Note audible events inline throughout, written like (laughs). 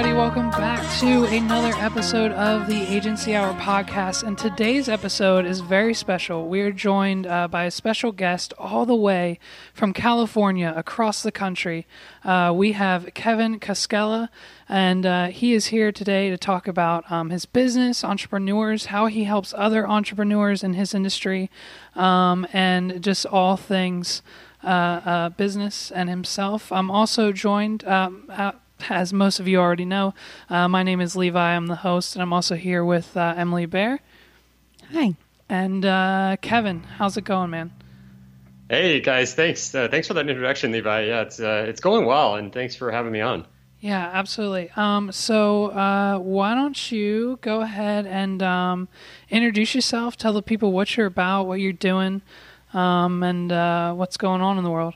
everybody? Welcome back to another episode of the Agency Hour podcast. And today's episode is very special. We are joined uh, by a special guest all the way from California across the country. Uh, we have Kevin Koskella, and uh, he is here today to talk about um, his business, entrepreneurs, how he helps other entrepreneurs in his industry, um, and just all things. Uh, uh, business and himself. I'm also joined um, as most of you already know, uh, my name is Levi. I'm the host, and I'm also here with uh, Emily Bear. Hi. And uh, Kevin, how's it going, man? Hey guys, thanks. Uh, thanks for that introduction, Levi. Yeah, it's uh, it's going well, and thanks for having me on. Yeah, absolutely. Um, so uh, why don't you go ahead and um, introduce yourself? Tell the people what you're about, what you're doing, um, and what's going on in the world.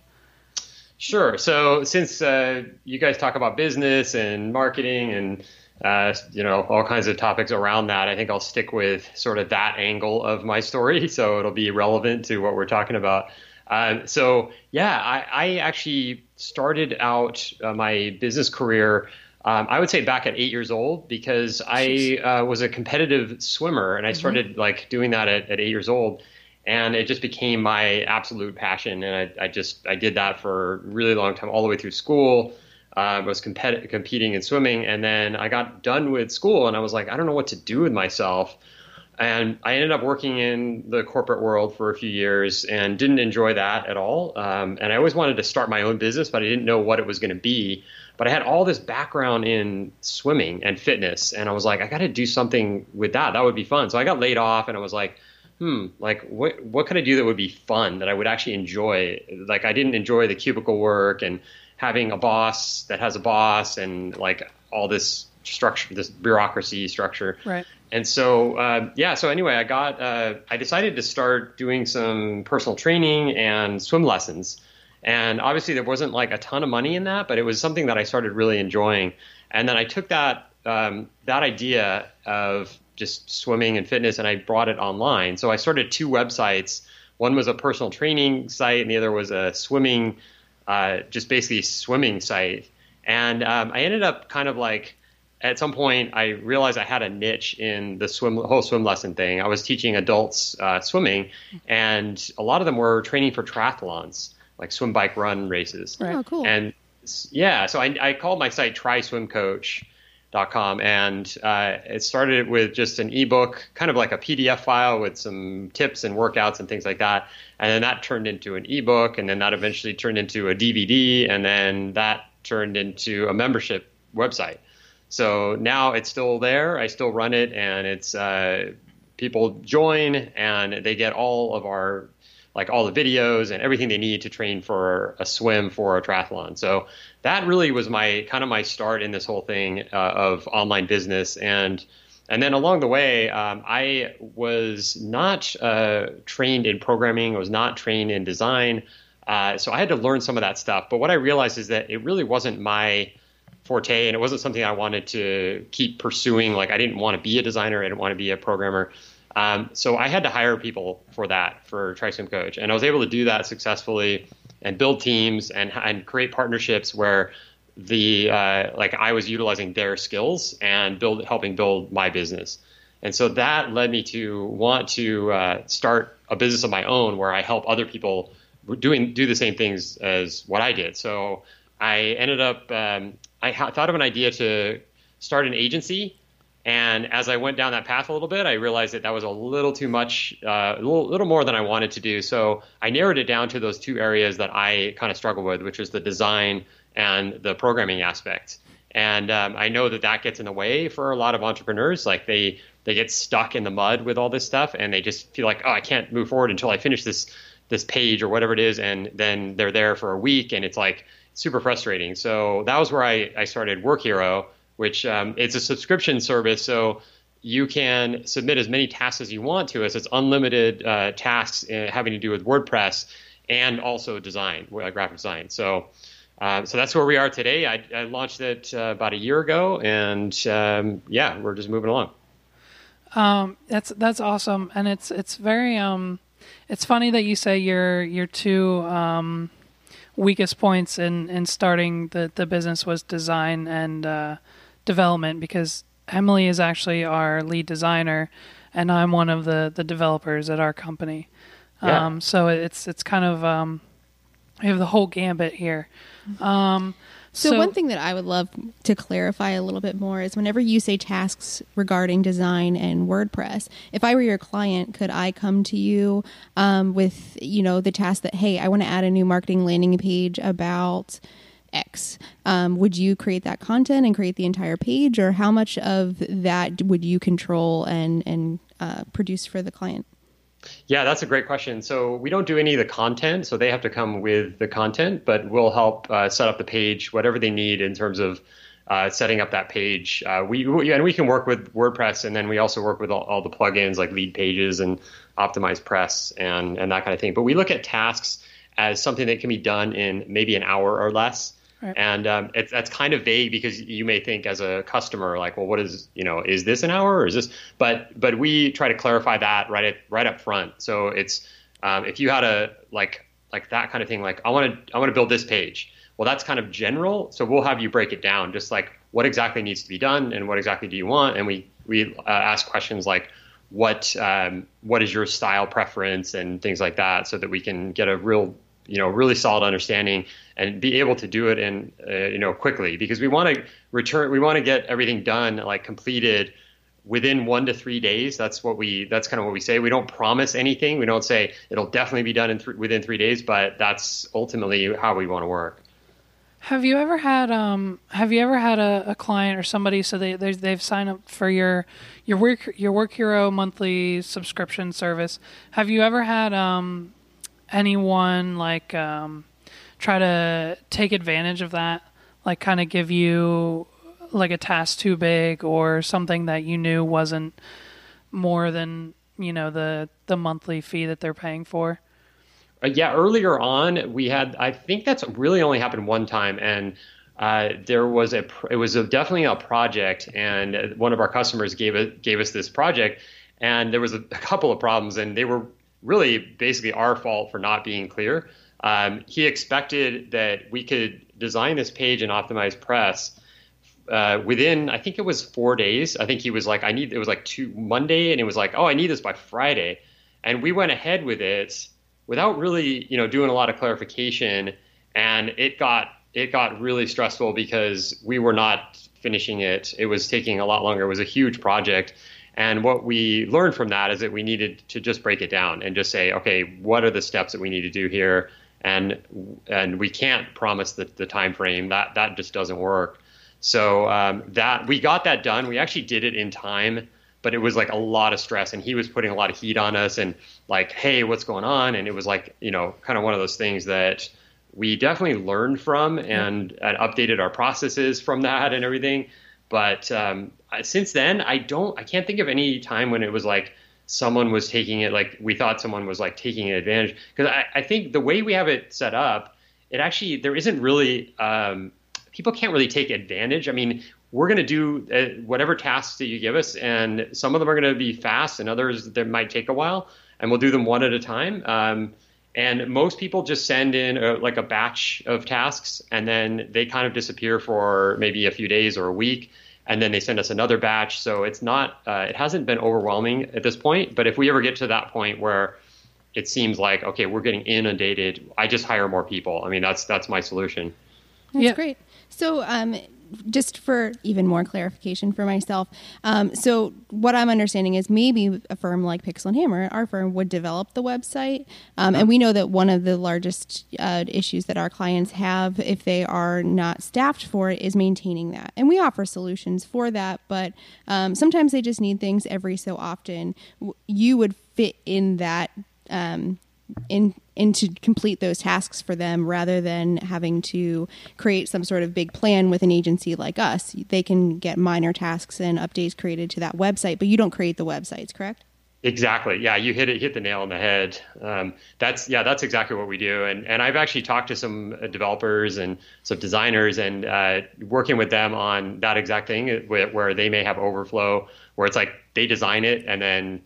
Sure. So since uh, you guys talk about business and marketing and uh, you know all kinds of topics around that, I think I'll stick with sort of that angle of my story, (laughs) so it'll be relevant to what we're talking about. Um, so yeah, I, I, actually started out uh, my business career. Um, I would say back at eight years old because I uh, was a competitive swimmer and I mm-hmm. started mm-hmm. like doing that at, at eight years old and it just became my absolute passion. And I, I just I did that for a really long time, all the way through school. Uh, I was compet- competing in swimming, and then I got done with school, and I was like, I don't know what to do with myself. And I ended up working in the corporate world for a few years and didn't enjoy that at all. Um, and I always wanted to start my own business, but I didn't know what it was going to be. But I had all this background in swimming and fitness, and I was like, I got to do something with that. That would be fun. So I got laid off, and I was like, hmm, like what what could I do that would be fun that I would actually enjoy? Like I didn't enjoy the cubicle work and having a boss that has a boss and like all this structure, this bureaucracy structure. Right. And so uh, yeah, so anyway, I got uh, I decided to start doing some personal training and swim lessons. And obviously, there wasn't like a ton of money in that, but it was something that I started really enjoying. And then I took that um, that idea of just swimming and fitness, and I brought it online. So I started two websites. One was a personal training site, and the other was a swimming, uh, just basically swimming site. And um, I ended up kind of like at some point I realized I had a niche in the swim whole swim lesson thing. I was teaching adults uh, swimming, and a lot of them were training for triathlons, like swim, bike, run races. Oh, cool! And yeah, so I, I called my site TriSwim Coach com and uh, it started with just an ebook kind of like a pdf file with some tips and workouts and things like that and then that turned into an ebook and then that eventually turned into a dvd and then that turned into a membership website. So now it's still there i still run it and it's uh, people join and they get all of our like all the videos and everything they need to train for a swim for a triathlon. So that really was my kind of my start in this whole thing uh, of online business and and then along the way um, I was not uh, trained in programming. I was not trained in design. Uh, so I had to learn some of that stuff. But what I realized is that it really wasn't my forte and it wasn't something I wanted to keep pursuing. Like I didn't want to be a designer. I didn't want to be a programmer. Um, so I had to hire people for that for TriSwim Coach, and I was able to do that successfully and build teams and and create partnerships where the uh, like I was utilizing their skills and build helping build my business. And so that led me to want to uh, start a business of my own where I help other people doing do the same things as what I did. So I ended up um, I ha- thought of an idea to start an agency and as I went down that path a little bit, I realized that that was a little too much, uh, a little, little, more than I wanted to do. So I narrowed it down to those two areas that I kind of struggle with, which was the design and the programming aspect. And um, I know that that gets in the way for a lot of entrepreneurs. Like they they get stuck in the mud with all this stuff, and they just feel like, oh, I can't move forward until I finish this this page or whatever it is, and then they're there for a week, and it's like super frustrating. So that was where I, I started Work Hero which um, it's a subscription service. So you can submit as many tasks as you want to us. It's unlimited uh, tasks uh, having to do with WordPress and also design, uh, graphic design. So, uh, so that's where we are today. I, I launched it uh, about a year ago, and um, yeah, we're just moving along. Um, that's that's awesome, and it's it's very um, It's funny that you say your your two um, weakest points in, in starting the, the business was design and uh, development because Emily is actually our lead designer and I'm one of the, the developers at our company. Yeah. Um, so it's it's kind of um, we have the whole gambit here. Um, so, so, one thing that I would love to clarify a little bit more is whenever you say tasks regarding design and WordPress, if I were your client, could I come to you um, with you know the task that hey, I want to add a new marketing landing page about X. Um, would you create that content and create the entire page, or how much of that would you control and and uh, produce for the client? Yeah, that's a great question. So we don't do any of the content, so they have to come with the content, but we'll help uh, set up the page, whatever they need in terms of uh, setting up that page. Uh, we, we, and we can work with WordPress, and then we also work with all, all, the plugins like Leadpages and OptimizePress and and that kind of thing. But we look at tasks as something that can be done in maybe an hour or less. Right. And um, it's that's kind of vague because you may think as a customer like, well, what is you know, is this an hour or is this? But but we try to clarify that right at right up front. So it's um, if you had a like like that kind of thing, like I want to I want to build this page. Well, that's kind of general. So we'll have you break it down, just like what exactly needs to be done and what exactly do you want, and we we uh, ask questions like what um, what is your style preference and things like that, so that we can get a real you know really solid understanding and be able to do it in uh, you know quickly. Because we want to return we want to get everything done like completed within one to three days. That's what we that's kind of what we say. We don't promise anything. We don't say it'll definitely be done in th- within three days but that's ultimately how we want to work. Have you ever had um have you ever had a, a client or somebody so they they've signed up for your your work your work hero monthly subscription service. Have you ever had um anyone like um, try to take advantage of that? Like, kind of give you like a task too big or something that you knew wasn't more than you know the the monthly fee that they're paying for. Uh, yeah, earlier on we had. I think that's really only happened one time, and uh, there was a. It was a, definitely a project, and one of our customers gave it gave us this project, and there was a, a couple of problems, and they were really basically our fault for not being clear. Um, he expected that we could design this page and OptimizePress uh, within, I think it was four days. I think he was like, I need, it was like two Monday, and it was like, oh, I need this by Friday. And we went ahead with it without really, you know, doing a lot of clarification. And it got, it got really stressful because we were not finishing it. It was taking a lot longer. It was a huge project. And what we learned from that is that we needed to just break it down and just say, okay, what are the steps that we need to do here? And and we can't promise the, the time frame. That that just doesn't work. So um, that we got that done. We actually did it in time, but it was like a lot of stress, and he was putting a lot of heat on us, and like, hey, what's going on? And it was like, you know, kind of one of those things that we definitely learned from and, and updated our processes from that and everything. But um, since then, I don't, I can't think of any time when it was like someone was taking it, like we thought someone was like taking advantage. Because I, I think the way we have it set up, it actually, there isn't really, um, people can't really take advantage. I mean, we're going to do uh, whatever tasks that you give us, and some of them are going to be fast, and others that might take a while, and we'll do them one at a time. Um, and most people just send in a, like a batch of tasks, and then they kind of disappear for maybe a few days or a week, and then they send us another batch. So it's not, uh, it hasn't been overwhelming at this point. But if we ever get to that point where it seems like okay, we're getting inundated, I just hire more people. I mean, that's that's my solution. That's yep. great. So, um, just for even more clarification for myself, um, so what I'm understanding is maybe a firm like Pixel and Hammer, our firm, would develop the website, um, and we know that one of the largest uh, issues that our clients have if they are not staffed for it is maintaining that, and we offer solutions for that. But um, sometimes they just need things every so often. You would fit in that um, in and to complete those tasks for them rather than having to create some sort of big plan with an agency like us. They can get minor tasks and updates created to that website, but you don't create the websites, correct? Exactly. Yeah, you hit it, hit the nail on the head. Um, that's yeah, that's exactly what we do. And and I've actually talked to some uh, developers and some designers and uh, working with them on that exact thing where, where they may have overflow, where it's like they design it and then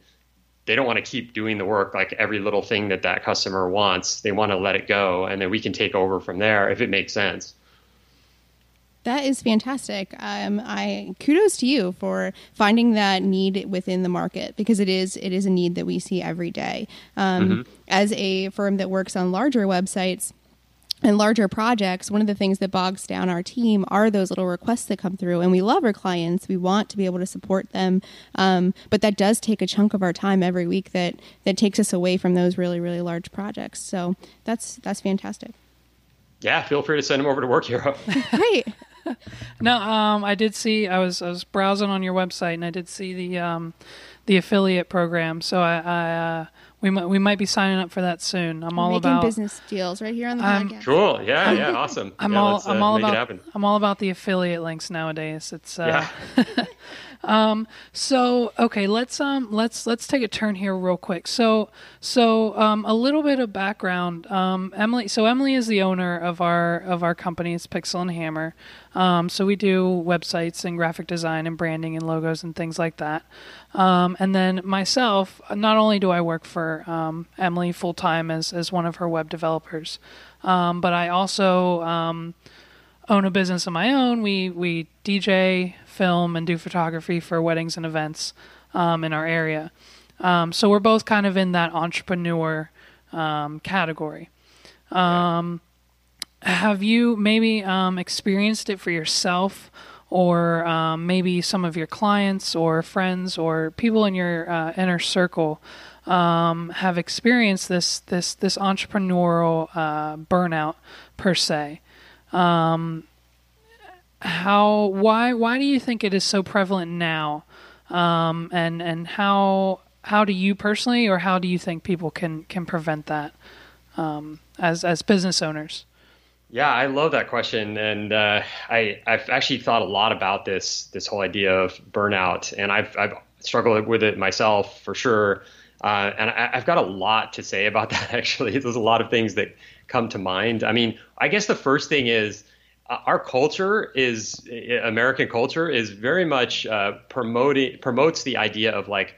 they don't want to keep doing the work like every little thing that that customer wants. They want to let it go, and then we can take over from there if it makes sense. That is fantastic. Um, I kudos to you for finding that need within the market because it is it is a need that we see every day. Um, mm-hmm. As a firm that works on larger websites, and larger projects, one of the things that bogs down our team are those little requests that come through. And we love our clients. We want to be able to support them. Um, but that does take a chunk of our time every week that, that takes us away from those really, really large projects. So that's, that's fantastic. Yeah. Feel free to send them over to Work Hero. (laughs) (laughs) Great. no, um, I did see. I was I was browsing on your website, and I did see the um, the affiliate program. So I, I uh, we might we might be signing up for that soon. I'm all Making about business deals right here on the um, podcast. Cool. Yeah. Yeah. Awesome. I'm yeah, all uh, I'm all about I'm all about the affiliate links nowadays. It's uh, yeah. (laughs) Um, so okay, let's um let's let's take a turn here real quick. So so um, a little bit of background. Um, Emily. So Emily is the owner of our of our company. It's Pixel and Hammer. Um, so we do websites and graphic design and branding and logos and things like that. Um, and then myself, not only do I work for um, Emily full time as as one of her web developers, um, but I also um, own a business of my own. We we DJ, film, and do photography for weddings and events um, in our area. Um, so we're both kind of in that entrepreneur um, category. Um, have you maybe um, experienced it for yourself, or um, maybe some of your clients, or friends, or people in your uh, inner circle? have experienced this this this entrepreneurial uh, burnout per se. Um, how why why do you think it is so prevalent now? Um, and and how how do you personally, or how do you think people can can prevent that um, as as business owners? Yeah, I love that question, and uh, I I've actually thought a lot about this this whole idea of burnout, and I've I've struggled with it myself for sure. Uh, and I, have got a lot to say about (laughs) that. Actually, there's a lot of things that come to mind. I mean, I guess the first thing is uh, our culture is American culture is very much uh, promoting promotes the idea of like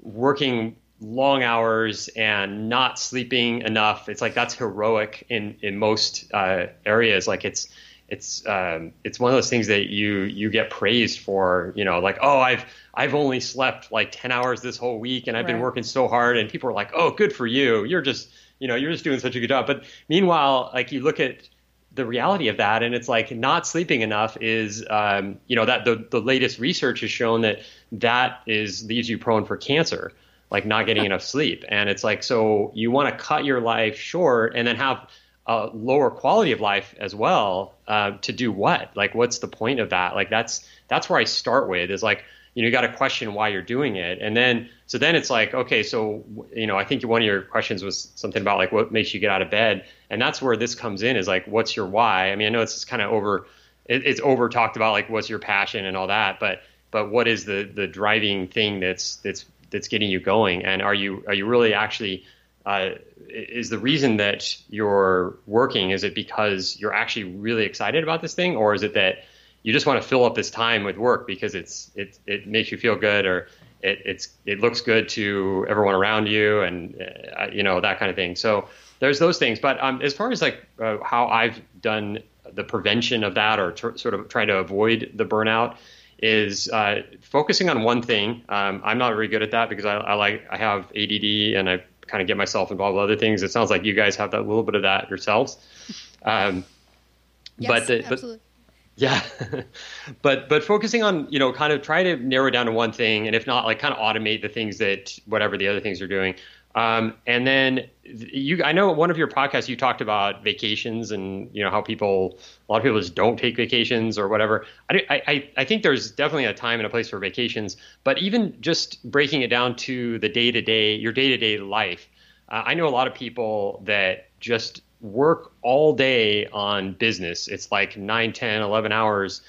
working long hours and not sleeping enough. It's like that's heroic in in most uh, areas. Like it's it's um, it's one of those things that you you get praised for. You know, like oh I've I've only slept like ten hours this whole week and I've right. been working so hard, and people are like oh good for you. You're just you know, you're just doing such a good job. But meanwhile, like you look at the reality of that, and it's like not sleeping enough is, um, you know, that the, the latest research has shown that that is leaves you prone for cancer, like not getting enough sleep. And it's like, so you want to cut your life short and then have a lower quality of life as well uh, to do what? Like, what's the point of that? Like, that's that's where I start with is like, you know, you got to question why you're doing it. And then, so then it's like, okay, so, you know, I think one of your questions was something about like what makes you get out of bed. And that's where this comes in is like, what's your why? I mean, I know it's kind of over, it, it's over talked about like what's your passion and all that, but, but what is the, the driving thing that's, that's, that's getting you going? And are you, are you really actually, uh, is the reason that you're working, is it because you're actually really excited about this thing? Or is it that, you just want to fill up this time with work because it's it it makes you feel good or it it's it looks good to everyone around you and uh, you know that kind of thing. So there's those things. But um, as far as like uh, how I've done the prevention of that or t- sort of trying to avoid the burnout is uh, focusing on one thing. Um, I'm not very good at that because I, I like I have ADD and I kind of get myself involved with other things. It sounds like you guys have that little bit of that yourselves. Um, yes, but the, absolutely. Yeah, (laughs) but but focusing on you know kind of try to narrow down to one thing, and if not, like kind of automate the things that whatever the other things you're doing. Um, and then you, I know one of your podcasts you talked about vacations and you know how people, a lot of people just don't take vacations or whatever. I, I, I think there's definitely a time and a place for vacations, but even just breaking it down to the day to day, your day to day life. Uh, I know a lot of people that just work all day on business. It's like 9, 10, 11 hours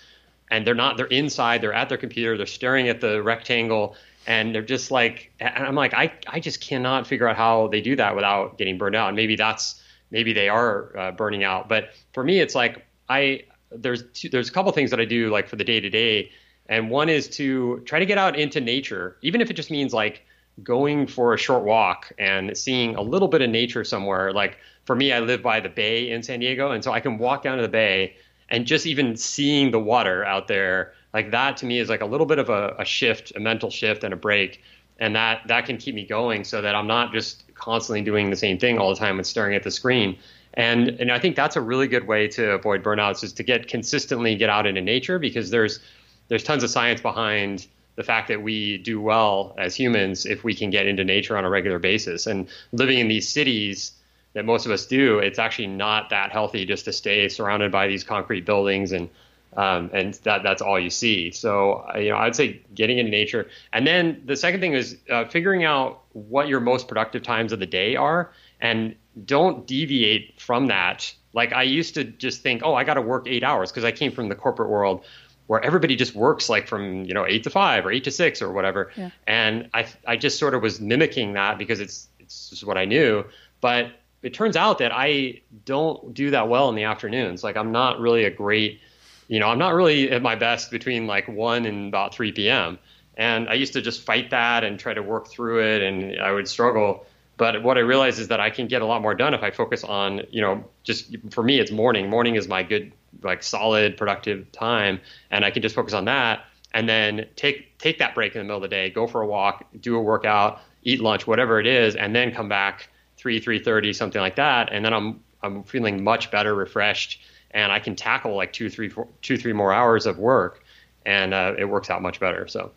and they're not they're inside, they're at their computer, they're staring at the rectangle and they're just like and I'm like I I just cannot figure out how they do that without getting burned out. And maybe that's maybe they are uh, burning out. But for me it's like I there's two, there's a couple things that I do like for the day to day and one is to try to get out into nature even if it just means like going for a short walk and seeing a little bit of nature somewhere. Like for me, I live by the bay in San Diego, and so I can walk down to the bay and just even seeing the water out there, like that to me is like a little bit of a, a shift, a mental shift and a break. And that that can keep me going so that I'm not just constantly doing the same thing all the time and staring at the screen. And and I think that's a really good way to avoid burnouts is to get consistently get out into nature because there's there's tons of science behind the fact that we do well as humans if we can get into nature on a regular basis. And living in these cities that most of us do, it's actually not that healthy just to stay surrounded by these concrete buildings and um, and that that's all you see. So you know, I'd say getting into nature, and then the second thing is uh, figuring out what your most productive times of the day are, and don't deviate from that. Like I used to just think, oh, I got to work eight hours because I came from the corporate world where everybody just works like from you know eight to five or eight to six or whatever. Yeah. And I I just sort of was mimicking that because it's it's just what I knew. But it turns out that I don't do that well in the afternoons. Like I'm not really a great, you know, I'm not really at my best between like one and about three p.m. And I used to just fight that and try to work through it, and I would struggle. But what I realized is that I can get a lot more done if I focus on, you know, just for me, it's morning. Morning is my good like solid productive time and i can just focus on that and then take take that break in the middle of the day go for a walk do a workout eat lunch whatever it is and then come back 3 3.30 something like that and then i'm i'm feeling much better refreshed and i can tackle like two three four, two three more hours of work and uh, it works out much better so.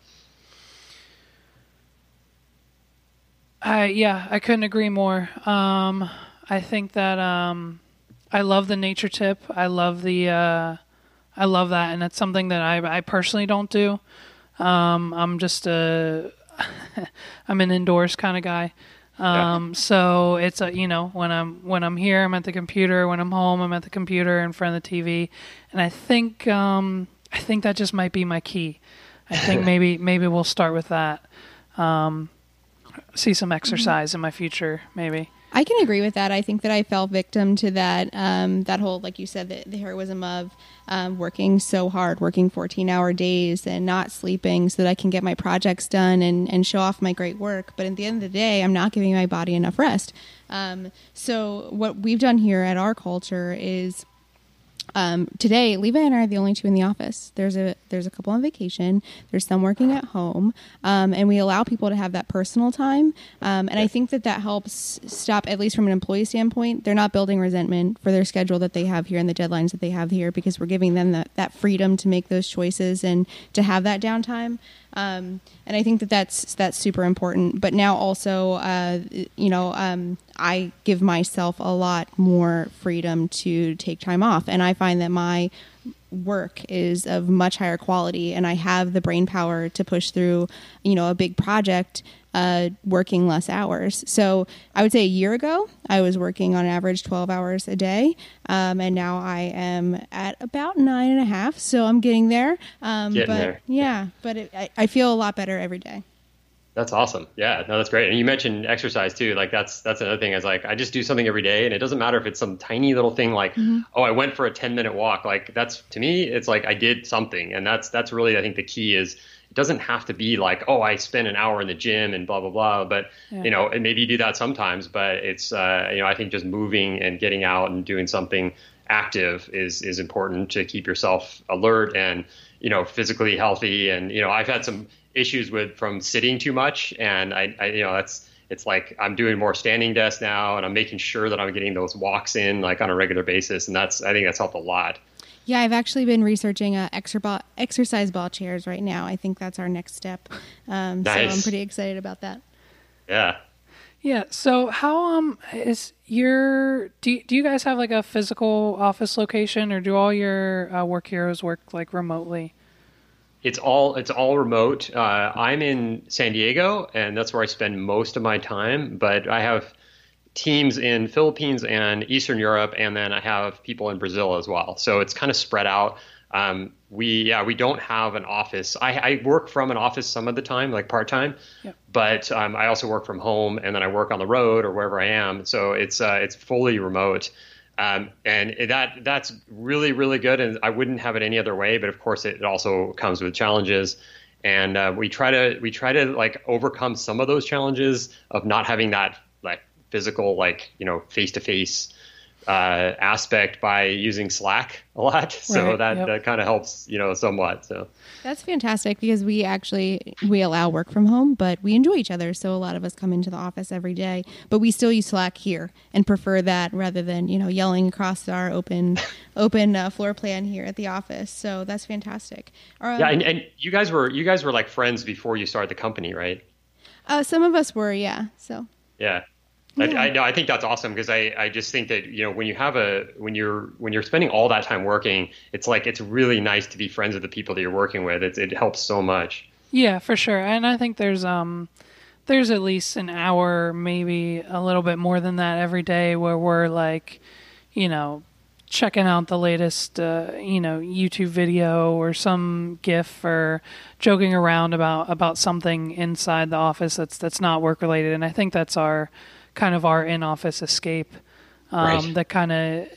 Uh, yeah i couldn't agree more. Um, i think that um, I love the nature tip. I love the uh, I love that, and it's something that I I personally don't do. Um, I'm just a (laughs) I'm an indoors kind of guy. Um, yeah. so it's a you know when I'm when I'm here I'm at the computer when I'm home I'm at the computer in front of the TV and I think um, I think that just might be my key. I think (laughs) maybe maybe we'll start with that. Um, see some exercise mm-hmm. in my future maybe. I can agree with that. I think that I fell victim to that um, that whole, like you said, the, the heroism of um, working so hard, working 14 hour days and not sleeping so that I can get my projects done and, and show off my great work. But at the end of the day, I'm not giving my body enough rest. Um, so what we've done here at our culture is um, today, Levi and I are the only two in the office. There's a there's a couple on vacation. There's some working at home, um, and we allow people to have that personal time. Um, and I think that that helps stop, at least from an employee standpoint, they're not building resentment for their schedule that they have here and the deadlines that they have here because we're giving them that, that freedom to make those choices and to have that downtime. Um, and I think that that's that's super important. But now also, uh, you know, um, I give myself a lot more freedom to take time off, and I find that my work is of much higher quality, and I have the brain power to push through, you know, a big project uh, working less hours. So I would say a year ago, I was working on average 12 hours a day. Um, and now I am at about nine and a half. So I'm getting there. Um, getting but there. yeah, but it, I, I feel a lot better every day. That's awesome. Yeah, no, that's great. And you mentioned exercise too. Like that's that's another thing. Is like I just do something every day, and it doesn't matter if it's some tiny little thing like, mm-hmm. oh, I went for a ten minute walk. Like that's to me, it's like I did something, and that's that's really I think the key is it doesn't have to be like, oh, I spent an hour in the gym and blah blah blah. But yeah. you know, and maybe you do that sometimes, but it's uh, you know, I think just moving and getting out and doing something active is is important to keep yourself alert and you know physically healthy. And you know, I've had some issues with from sitting too much, and I, I you know that's it's like I'm doing more standing desks now, and I'm making sure that I'm getting those walks in like on a regular basis, and that's I think that's helped a lot. Yeah, I've actually been researching uh, exercise ball chairs right now. I think that's our next step. Um, nice. So I'm pretty excited about that. Yeah. Yeah. So how um is your do do you guys have like a physical office location or do all your uh, work heroes work like remotely? It's all it's all remote. Uh, I'm in San Diego, and that's where I spend most of my time. But I have teams in Philippines and Eastern Europe, and then I have people in Brazil as well. So it's kind of spread out. Um, we yeah we don't have an office. I, I, work from an office some of the time, like part time, yeah. but um, I also work from home, and then I work on the road or wherever I am. So it's uh, it's fully remote. Um, and that that's really really good, and I wouldn't have it any other way. But of course, it also comes with challenges and uh, we try to we try to like overcome some of those challenges of not having that like physical like you know face to face uh, aspect by using Slack a lot. (laughs) So Right, that, yep. that kind of helps, you know, somewhat. So That's fantastic because we actually we allow work from home, but we enjoy each other. So a lot of us come into the office every day, but we still use Slack here and prefer that rather than you know yelling across our open (laughs) open uh, floor plan here at the office. So that's fantastic. Um, yeah, and, and you guys were you guys were like friends before you started the company, right? uh, some of us were, yeah. So Yeah. Yeah. I, I know. I think that's awesome because I, I just think that you know when you have a when you're when you're spending all that time working, it's like it's really nice to be friends with the people that you're working with. It's, it helps so much. Yeah, for sure. And I think there's um there's at least an hour, maybe a little bit more than that every day where we're like, you know, checking out the latest uh, you know, YouTube video or some GIF or joking around about about something inside the office that's that's not work related. And I think that's our kind of our in office escape. Um Right. that kind of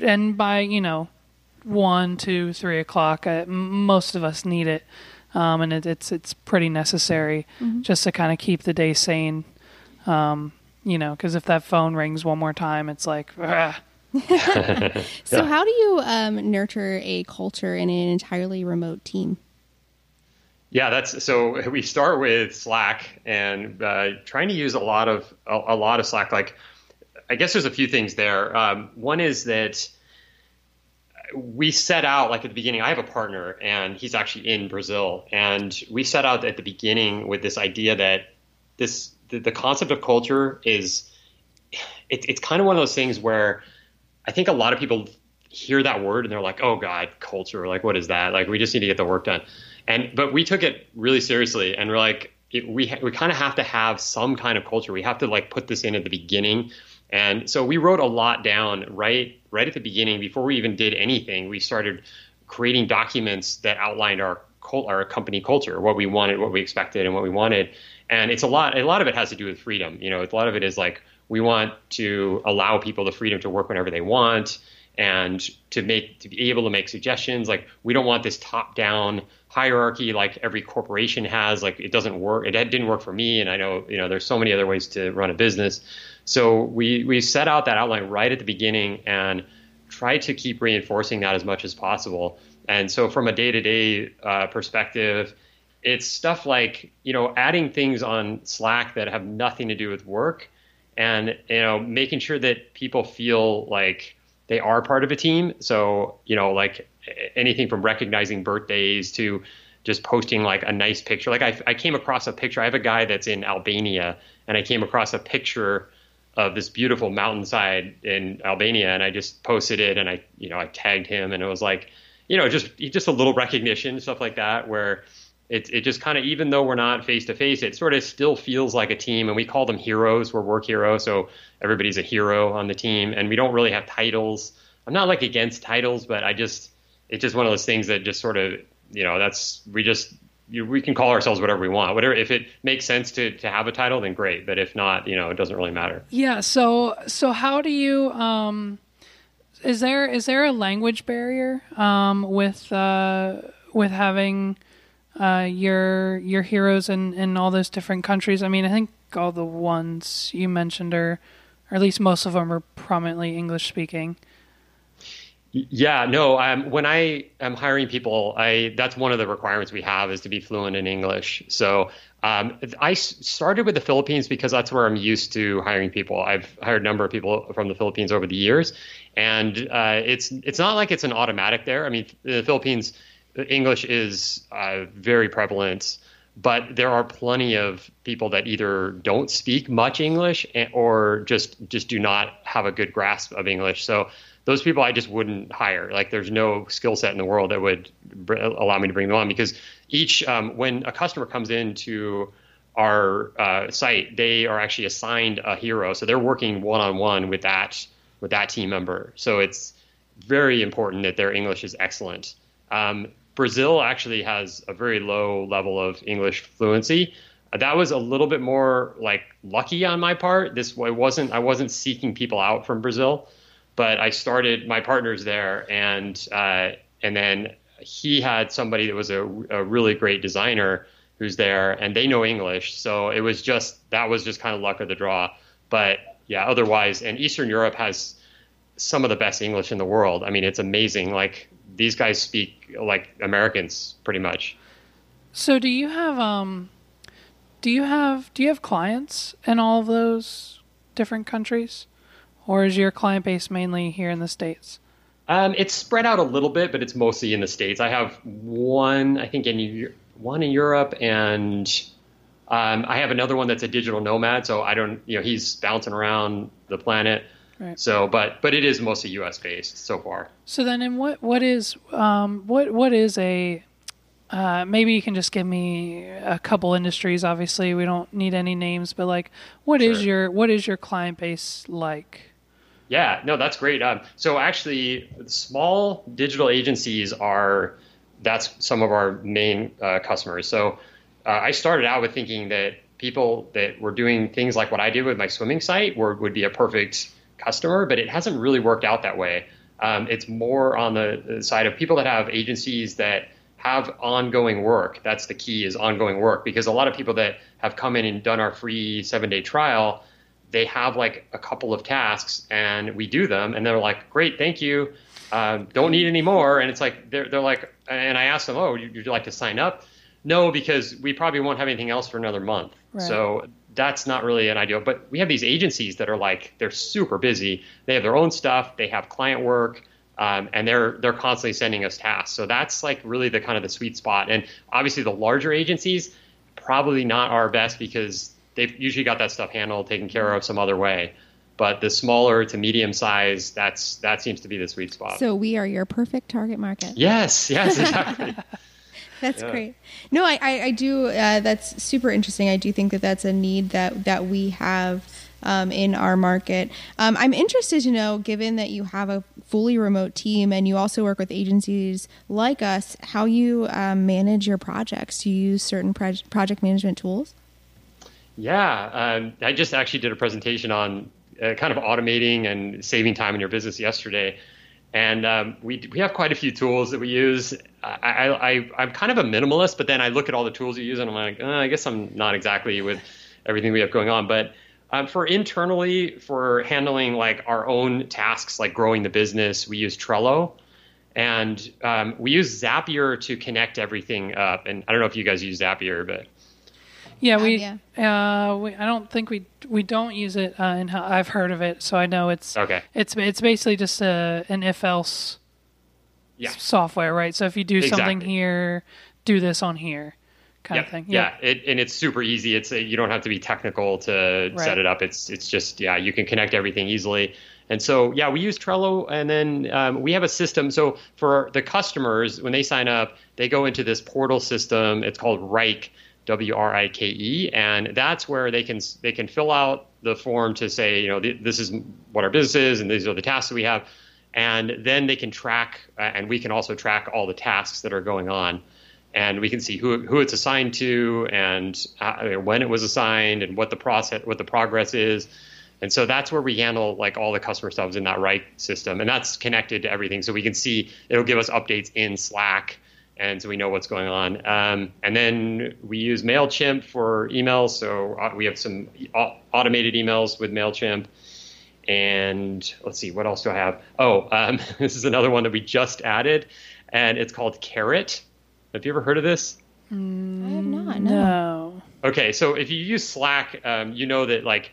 and by, you know, one, two, three o'clock. Uh, most of us need it, um, and it, it's it's pretty necessary just to kind of keep the day sane. Um, you know, because if that phone rings one more time, it's like, (laughs) (laughs) so Yeah. how do you um, nurture a culture in an entirely remote team? Yeah, that's so. We start with Slack and uh, trying to use a lot of a, a lot of Slack. Like, I guess there's a few things there. Um, one is that we set out like at the beginning. I have a partner, and he's actually in Brazil, and we set out at the beginning with this idea that this the, the concept of culture is it, it's kind of one of those things where I think a lot of people hear that word and they're like, "Oh God, culture! Like, what is that? Like, we just need to get the work done." And but we took it really seriously, and we're like, it, we ha- we kind of have to have some kind of culture. We have to like put this in at the beginning, and so we wrote a lot down right right at the beginning before we even did anything. We started creating documents that outlined our cult, our company culture, what we wanted, what we expected, and what we wanted. And it's a lot. A lot of it has to do with freedom. You know, a lot of it is like we want to allow people the freedom to work whenever they want and to make to be able to make suggestions like we don't want this top down hierarchy like every corporation has like it doesn't work it didn't work for me and i know you know there's so many other ways to run a business. So we we set out that outline right at the beginning and try to keep reinforcing that as much as possible. And so from a day-to-day uh, perspective it's stuff like you know adding things on slack that have nothing to do with work and you know making sure that people feel like they are part of a team. So you know like anything from recognizing birthdays to just posting like a nice picture. Like I, I came across a picture. I have a guy that's in albania and i came across a picture of this beautiful mountainside in albania and i just posted it and i you know i tagged him and it was like you know just just a little recognition stuff like that where it, it just kind of even though we're not face to face it sort of still feels like a team and we call them heroes. We're work heroes so everybody's a hero on the team and we don't really have titles. I'm not like against titles but i just it's just one of those things that just sort of you know that's we just you, we can call ourselves whatever we want. Whatever if it makes sense to to have a title then great but if not you know it doesn't really matter. Yeah. So so how do you um, is there is there a language barrier um, with uh, with having uh, your your heroes in, in all those different countries? I mean, I think all the ones you mentioned are, or at least most of them are prominently English speaking. Yeah, no. Um, when I am hiring people, I that's one of the requirements we have is to be fluent in English. So um, I started with the Philippines because that's where I'm used to hiring people. I've hired a number of people from the Philippines over the years, and uh, it's it's not like it's an automatic there. I mean, the Philippines, English is uh, very prevalent, but there are plenty of people that either don't speak much English or just just do not have a good grasp of English. So those people I just wouldn't hire. Like there's no skill set in the world that would br- allow me to bring them on because each um, when a customer comes into our uh, site, they are actually assigned a hero, so they're working one on one with that with that team member. So it's very important that their English is excellent. Um, Brazil actually has a very low level of English fluency. Uh, That was a little bit more like lucky on my part. This it wasn't I wasn't seeking people out from Brazil, but I started my partners there, and uh, and then he had somebody that was a, a really great designer who's there, and they know English. So it was just that was just kind of luck of the draw. But yeah, otherwise, and Eastern Europe has some of the best English in the world. I mean, it's amazing. Like these guys speak like Americans pretty much. So do you have um do you have do you have clients in all of those different countries? Or is your client base mainly here in the States? Um, it's spread out a little bit, but it's mostly in the states. I have one, I think, in one in Europe, and um, I have another one that's a digital nomad. So I don't, you know, he's bouncing around the planet. Right. So, but but it is mostly U.S. based so far. So then, in what what is um, what what is a uh, maybe you can just give me a couple industries. Obviously, we don't need any names, but like, what sure. is your what is your client base like? Yeah, no, that's great. Um, so actually, small digital agencies are that's some of our main uh, customers. So uh, I started out with thinking that people that were doing things like what I did with my swimming site were, would be a perfect customer, but it hasn't really worked out that way. Um, it's more on the, the side of people that have agencies that have ongoing work. That's the key is ongoing work because a lot of people that have come in and done our free seven day trial they have like a couple of tasks and we do them and they're like great thank you um, don't need any more and it's like they're, they're like and i ask them oh you'd you like to sign up no because we probably won't have anything else for another month right. so that's not really an ideal but we have these agencies that are like they're super busy they have their own stuff they have client work um, and they're they're constantly sending us tasks so that's like really the kind of the sweet spot and obviously the larger agencies probably not our best because they've usually got that stuff handled, taken care of some other way. But the smaller to medium size, that's that seems to be the sweet spot. So we are your perfect target market. Yes, yes, exactly. (laughs) that's yeah. great. No, I, I, I do. Uh, that's super interesting. I do think that that's a need that that we have um, in our market. Um, I'm interested to know, given that you have a fully remote team and you also work with agencies like us, how you um, manage your projects. Do you use certain pro- project management tools? Yeah, um, I just actually did a presentation on uh, kind of automating and saving time in your business yesterday, and um, we we have quite a few tools that we use. I, I I'm kind of a minimalist, but then I look at all the tools you use, and I'm like, uh, I guess I'm not exactly with everything we have going on, but. Um, for internally, for handling like our own tasks, like growing the business, we use Trello, and um, we use Zapier to connect everything up. And I don't know if you guys use Zapier, but yeah, we, yeah. Uh, we. I don't think we we don't use it uh, in how I've heard of it, so I know it's okay. It's it's basically just a an if else yeah. software, right? So if you do exactly. something here, do this on here, kind yeah. of thing. Yeah, yeah. It, and it's super easy. It's a, you don't have to be technical to right. set it up. It's it's just yeah, you can connect everything easily. And so, yeah, we use Trello, and then um, we have a system. So for the customers, when they sign up, they go into this portal system. It's called Wrike, W R I K E, and that's where they can they can fill out the form to say, you know, this is what our business is, and these are the tasks that we have, and then they can track, uh, and we can also track all the tasks that are going on, and we can see who who it's assigned to, and uh, when it was assigned, and what the process, what the progress is. And so that's where we handle like all the customer stuff in that right system, and that's connected to everything. So we can see it'll give us updates in Slack and so we know what's going on. Um, and then we use Mailchimp for emails, so uh, we have some automated emails with Mailchimp. And let's see, what else do I have? Oh, um, (laughs) this is another one that we just added, and it's called Carrot. Have you ever heard of this? Mm, I have not. No. Okay, so if you use Slack, um, you know that like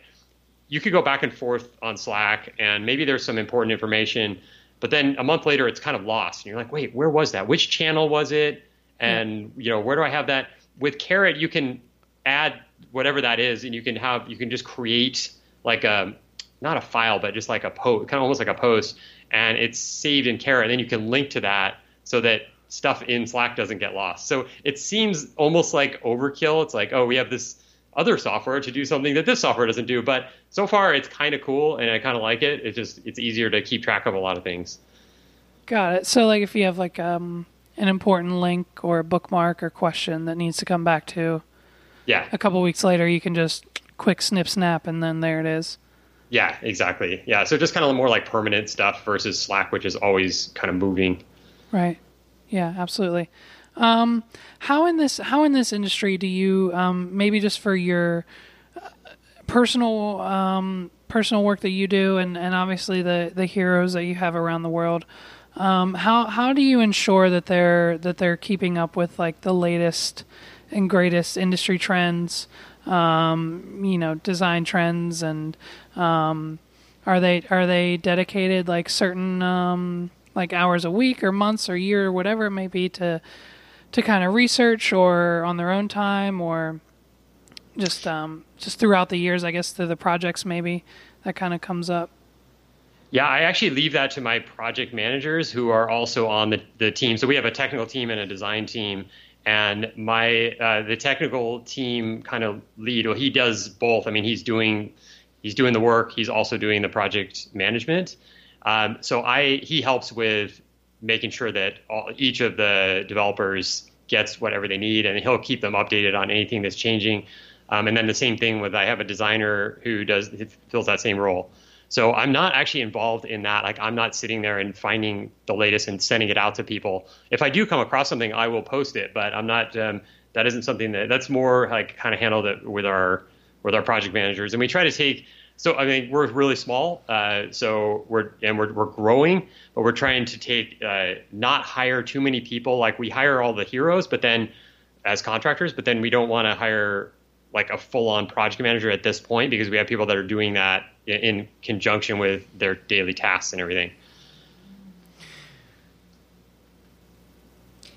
you could go back and forth on Slack, and maybe there's some important information but then a month later, it's kind of lost. And you're like, wait, where was that? Which channel was it? And you know, where do I have that? With Carrot, you can add whatever that is, and you can have you can just create like a not a file, but just like a post, kind of almost like a post, and it's saved in Carrot. And then you can link to that so that stuff in Slack doesn't get lost. So it seems almost like overkill. It's like, oh, we have this other software to do something that this software doesn't do. But so far, it's kind of cool, and I kind of like it. It's just it's easier to keep track of a lot of things. Got it. So like if you have like um, an important link or a bookmark or question that needs to come back to, yeah, a couple weeks later, you can just quick snip snap, and then there it is. Yeah, exactly. Yeah, so just kind of more like permanent stuff versus Slack, which is always kind of moving. Right. Yeah, absolutely. Um, how in this how in this industry do you um, maybe just for your uh, personal um, personal work that you do and, and obviously the, the heroes that you have around the world um, how how do you ensure that they're that they're keeping up with like the latest and greatest industry trends um, you know design trends and um, are they are they dedicated like certain like hours a week or months or year or whatever it may be to to kind of research or on their own time or just um, just throughout the years, I guess through the projects maybe that kind of comes up. Yeah, I actually leave that to my project managers who are also on the, the team. So we have a technical team and a design team. And my uh, the technical team kind of lead. Well, he does both. I mean, he's doing he's doing the work. He's also doing the project management. Um, so I he helps with making sure that all, each of the developers gets whatever they need, and he'll keep them updated on anything that's changing. Um, and then the same thing with I have a designer who does fills that same role. So I'm not actually involved in that. Like I'm not sitting there and finding the latest and sending it out to people. If I do come across something, I will post it. But I'm not. Um, that isn't something that that's more like kind of handled with our with our project managers. And we try to take so I mean we're really small, uh, so we're and we're we're growing, but we're trying to take uh, not hire too many people. Like we hire all the heroes, but then as contractors, but then we don't want to hire like a full-on project manager at this point because we have people that are doing that in, in conjunction with their daily tasks and everything.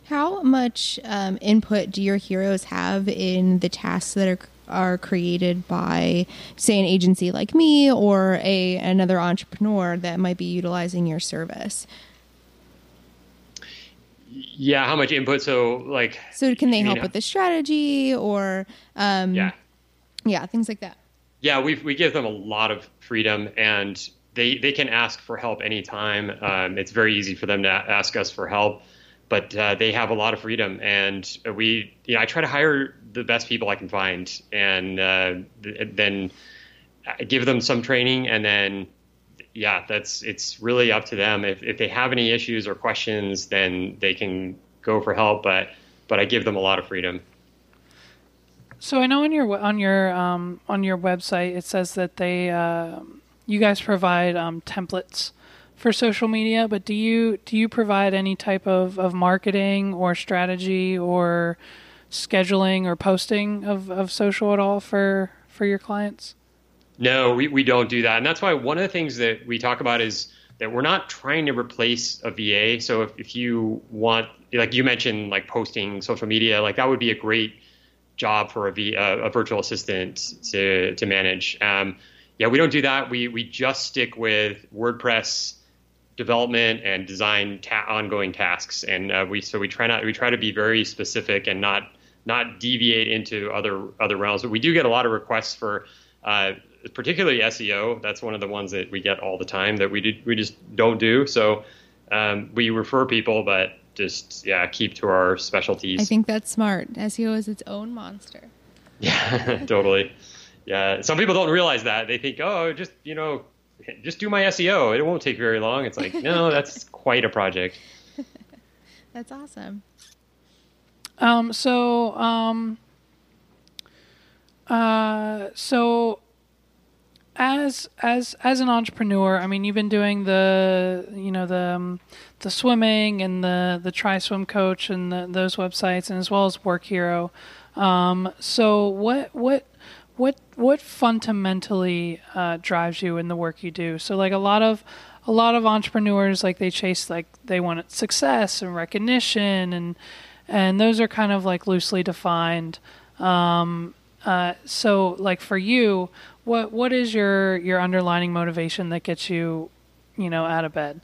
How much um, input do your heroes have in the tasks that are are created by say an agency like me or a another entrepreneur that might be utilizing your service. Yeah how much input? So like so can they help with the strategy or um yeah. Yeah things like that. Yeah we we give them a lot of freedom and they they can ask for help anytime. Um, it's very easy for them to ask us for help but uh, they have a lot of freedom. And we you know i try to hire the best people i can find and uh, then give them some training and then yeah that's it's really up to them. If, if they have any issues or questions then they can go for help but but i give them a lot of freedom. So i know on your on your um, on your website it says that they uh, you guys provide um, templates for social media, but do you do you provide any type of, of marketing or strategy or scheduling or posting of, of social at all for for your clients? No, we, we don't do that. And that's why one of the things that we talk about is that we're not trying to replace a VA. So if, if you want, like you mentioned, like posting social media, like that would be a great job for a, v, a, a virtual assistant to, to manage. Um, yeah, we don't do that. We, we just stick with WordPress development and design ta- ongoing tasks, and uh, we so we try not we try to be very specific and not not deviate into other other realms. But we do get a lot of requests for. Uh, particularly SEO, that's one of the ones that we get all the time that we did, we just don't do. So um, we refer people, but just yeah, keep to our specialties. I think that's smart. SEO is its own monster. (laughs) Yeah, totally. Yeah, some people don't realize that. They think, oh, just you know, just do my SEO. It won't take very long. It's like, no, that's (laughs) quite a project. (laughs) that's awesome. Um, so, um, uh, so as as as an entrepreneur, I mean, you've been doing the you know the um, the swimming and the the TriSwim Coach and the, those websites, and as well as Work Hero. Um, so what what what what fundamentally uh, drives you in the work you do? So like a lot of a lot of entrepreneurs like they chase like they want success and recognition and and those are kind of like loosely defined. Um, uh, so like for you, what what is your your underlining motivation that gets you, you know, out of bed?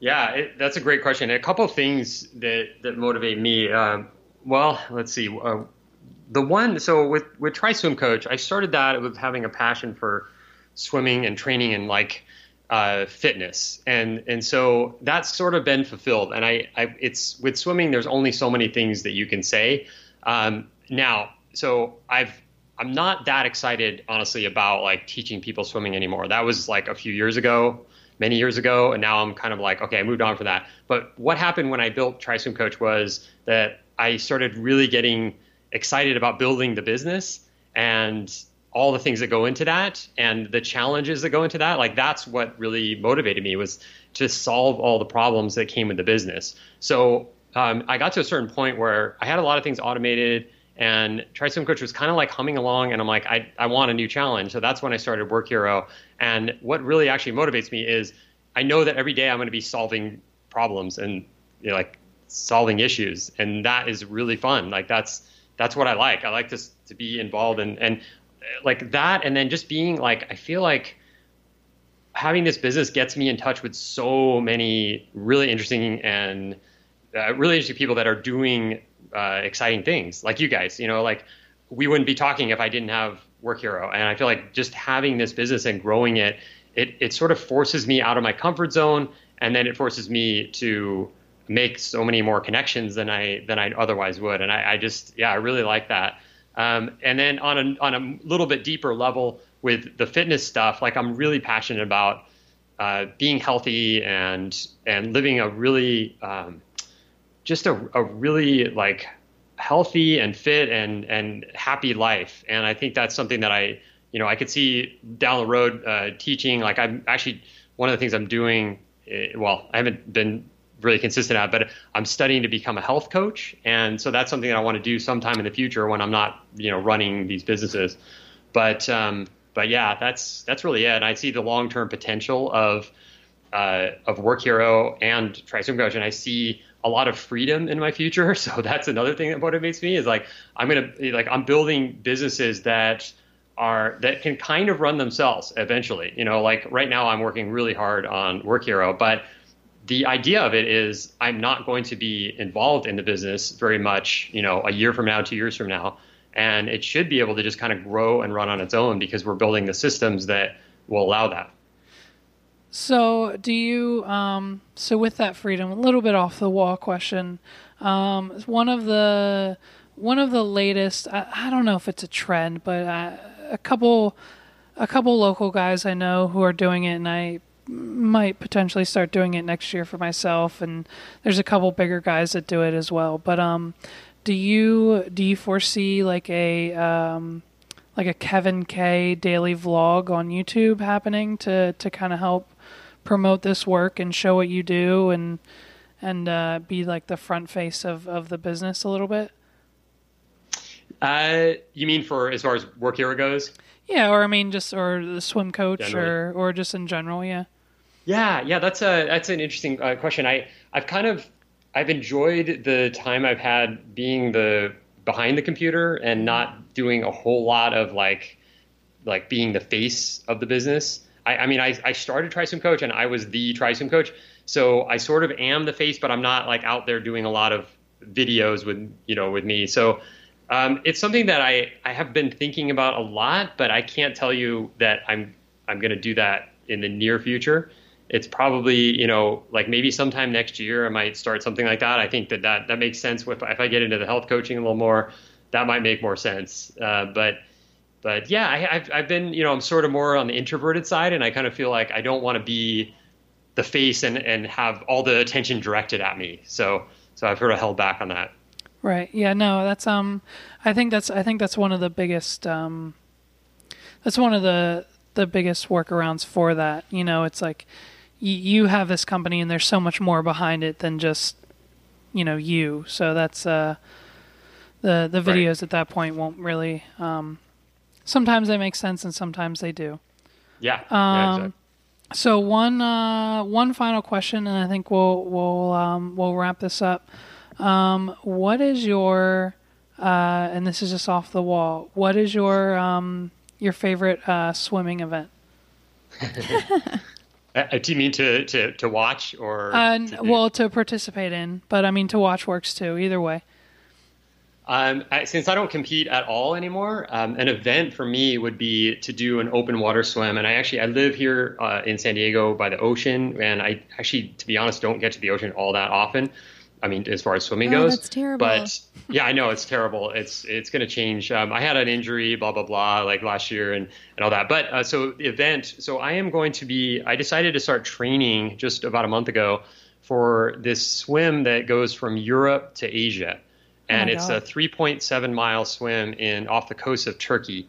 Yeah, it, that's a great question. A couple things that that motivate me. Um, well, let's see. Uh, the one so with with TriSwim Coach, I started that with having a passion for swimming and training and like uh, fitness, and and so that's sort of been fulfilled. And I, I, it's with swimming, there's only so many things that you can say. Um, now, so I've I'm not that excited, honestly, about like teaching people swimming anymore. That was like a few years ago. many years ago, and now I'm kind of like, okay, I moved on from that. But what happened when I built TriSwim Coach was that I started really getting excited about building the business and all the things that go into that and the challenges that go into that. Like that's what really motivated me was to solve all the problems that came with the business. So um, I got to a certain point where I had a lot of things automated and TriSwim Coach was kind of like humming along and I'm like, I, I want a new challenge. So that's when I started Work Hero. And what really actually motivates me is I know that every day I'm going to be solving problems and you know, like solving issues. And that is really fun. Like that's, that's what I like. I like to, to be involved in, and like that. And then just being like, I feel like, having this business gets me in touch with so many really interesting and uh, really interesting people that are doing uh, exciting things like you guys you know like we wouldn't be talking if i didn't have work hero and i feel like just having this business and growing it it, it sort of forces me out of my comfort zone and then it forces me to make so many more connections than i than i otherwise would and i, I just yeah i really like that um, and then on a on a little bit deeper level with the fitness stuff like i'm really passionate about uh, being healthy and and living a really um, just a, a really like healthy and fit and and happy life. And I think that's something that I you know I could see down the road uh, teaching. Like I'm actually one of the things I'm doing. Uh, well, I haven't been really consistent at, but I'm studying to become a health coach, and so that's something that I want to do sometime in the future when I'm not, you know, running these businesses. But um, but yeah, that's that's really it. And I see the long term potential of uh, of Work Hero and TriSwim Coach, and I see a lot of freedom in my future. (laughs) So that's another thing that motivates me is like I'm gonna like I'm building businesses that are that can kind of run themselves eventually. You know, like right now I'm working really hard on Work Hero, but the idea of it is I'm not going to be involved in the business very much, you know, a year from now, two years from now. And it should be able to just kind of grow and run on its own because we're building the systems that will allow that. So, do you, um, so with that freedom, a little bit off the wall question, um, one of the, one of the latest, I, I don't know if it's a trend, but I, a couple, a couple local guys I know who are doing it, and I might potentially start doing it next year for myself. And there's a couple bigger guys that do it as well. But um, do you do you foresee like a um, like a Kevin K daily vlog on YouTube happening to to kind of help promote this work and show what you do and and uh, be like the front face of, of the business a little bit? Uh, you mean for as far as work hero goes? Yeah, or I mean just or the swim coach Generally. or or just in general, yeah. Yeah, yeah, that's a that's an interesting uh, question. I I've kind of I've enjoyed the time I've had being the behind the computer and not doing a whole lot of like like being the face of the business. I, I mean, I, I started TriSwim Coach and I was the TriSwim Coach. So I sort of am the face, but I'm not like out there doing a lot of videos with, you know, with me. So um, it's something that I, I have been thinking about a lot, but I can't tell you that I'm, I'm going to do that in the near future. It's probably, you know, like maybe sometime next year I might start something like that. I think that that, that makes sense with, if I get into the health coaching a little more, that might make more sense. Uh, but but yeah, I, have I've been you know I'm sort of more on the introverted side, and I kind of feel like I don't want to be the face and and have all the attention directed at me. So so I've sort of held back on that. Right. Yeah. No. That's um. I think that's I think that's one of the biggest um. That's one of the the biggest workarounds for that. You know, it's like you, you have this company and there's so much more behind it than just you know you. So that's uh the the videos right. at that point won't really um Sometimes they make sense, and sometimes they do. Yeah. Um, yeah exactly. So one uh, one final question, and I think we'll we'll um, we'll wrap this up. Um, what is your uh, and this is just off the wall. What is your um, your favorite uh, swimming event? (laughs) (laughs) Uh, do you mean to, to, to watch or? Uh, to well, to participate in, but I mean to watch works too. Either way. Um, I, since I don't compete at all anymore, um, an event for me would be to do an open water swim. And I actually I live here uh, in San Diego by the ocean, and I actually, to be honest, don't get to the ocean all that often. I mean, as far as swimming Oh, goes. that's terrible. But yeah, I know it's terrible. It's it's going to change. Um, I had an injury, blah blah blah, like last year and and all that. But uh, so the event. So I am going to be. I decided to start training just about a month ago for this swim that goes from Europe to Asia, and my it's God. a 3.7 mile swim in off the coast of Turkey.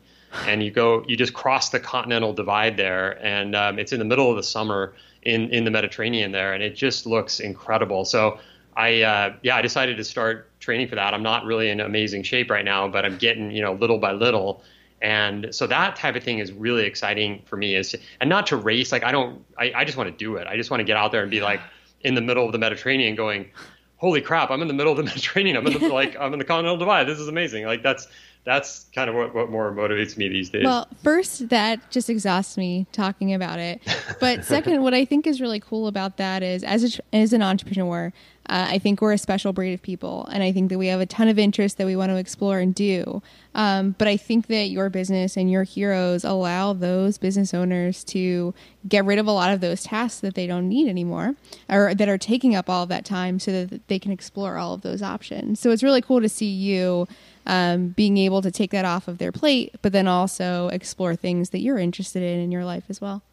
And you go, you just cross the continental divide there, and um, it's in the middle of the summer in in the Mediterranean there, and it just looks incredible. So I uh, yeah, I decided to start training for that. I'm not really in amazing shape right now, but I'm getting you know little by little. And so that type of thing is really exciting for me. Is and not to race. Like I don't. I, I just want to do it. I just want to get out there and be like in the middle of the Mediterranean, going, "Holy crap! I'm in the middle of the (laughs) Mediterranean. I'm in the, like I'm in the continental divide. This is amazing." Like that's that's kind of what, what more motivates me these days. Well, first, that just exhausts me talking about it. But (laughs) second, what I think is really cool about that is, as a, as an entrepreneur, uh, I think we're a special breed of people, and I think that we have a ton of interests that we want to explore and do. Um, but I think that your business and your heroes allow those business owners to get rid of a lot of those tasks that they don't need anymore, or that are taking up all of that time, so that they can explore all of those options. So it's really cool to see you um, being able to take that off of their plate, but then also explore things that you're interested in in your life as well.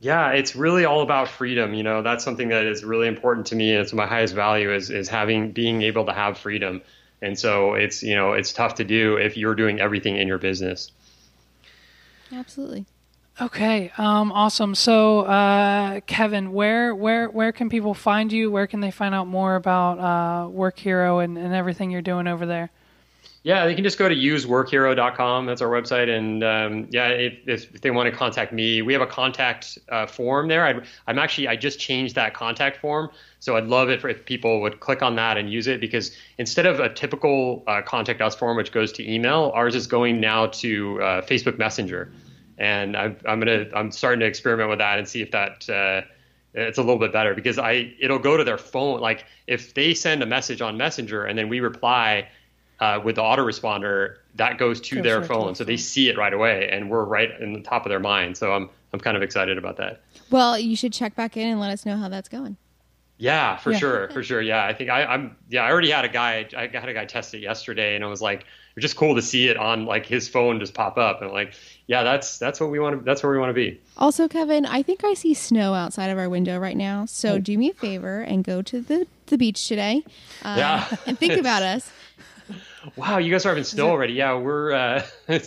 Yeah, it's really all about freedom. You know, that's something that is really important to me. It's my highest value is is having being able to have freedom. And so it's you know it's tough to do if you're doing everything in your business. Absolutely. Okay, um, awesome. So, uh, Kevin, where where where can people find you? Where can they find out more about uh, Work Hero and, and everything you're doing over there? Yeah, they can just go to useworkhero.com. That's our website. And um, yeah, if, if they want to contact me, we have a contact uh, form there. i I'm actually, I just changed that contact form. So I'd love it if people would click on that and use it because instead of a typical uh, contact us form, which goes to email, ours is going now to uh, Facebook Messenger. And I, I'm gonna, I'm starting to experiment with that and see if that uh, it's a little bit better because I, it'll go to their phone. Like if they send a message on Messenger and then we reply, uh, with the autoresponder, that goes to Goes their right phone, their so they see it right away, and we're right in the top of their mind. So I'm I'm kind of excited about that. Well, you should check back in and let us know how that's going. Yeah, for Yeah. sure, (laughs) for sure. Yeah, I think I, I'm. Yeah, I already had a guy. I had a guy test it yesterday, and I was like, it's just cool to see it on like his phone just pop up, and like, yeah, that's that's what we want to. That's where we want to be. Also, Kevin, I think I see snow outside of our window right now. So do me a favor and go to the, the beach today uh, Yeah. and think (laughs) about us. Wow, you guys are having snow already. Yeah, we're. Uh, (laughs)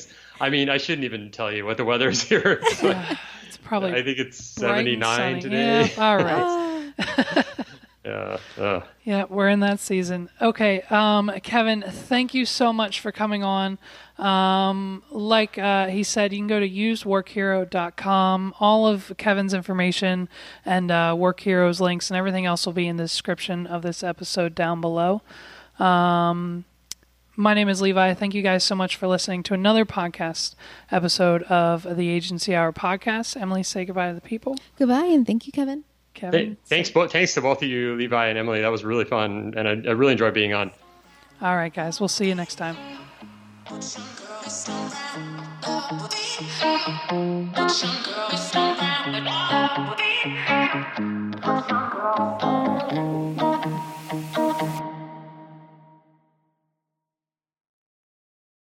I mean, I shouldn't even tell you what the weather is here. (sighs) It's probably I think it's 79 today. Yeah, all right. (laughs) Yeah. (laughs) uh, Yeah, we're in that season. Okay, um, Kevin, thank you so much for coming on. Um, like uh, he said, you can go to useworkhero.com. All of Kevin's information and uh, Work Heroes links and everything else will be in the description of this episode down below. Um, my name is Levi. Thank you guys so much for listening to another podcast episode of the Agency Hour podcast. Emily, say goodbye to the people. Goodbye and thank you, Kevin. Kevin, Th- thanks, bo- thanks to both of you, Levi and Emily. That was really fun, and I, I really enjoyed being on. all right, guys, we'll see you next time.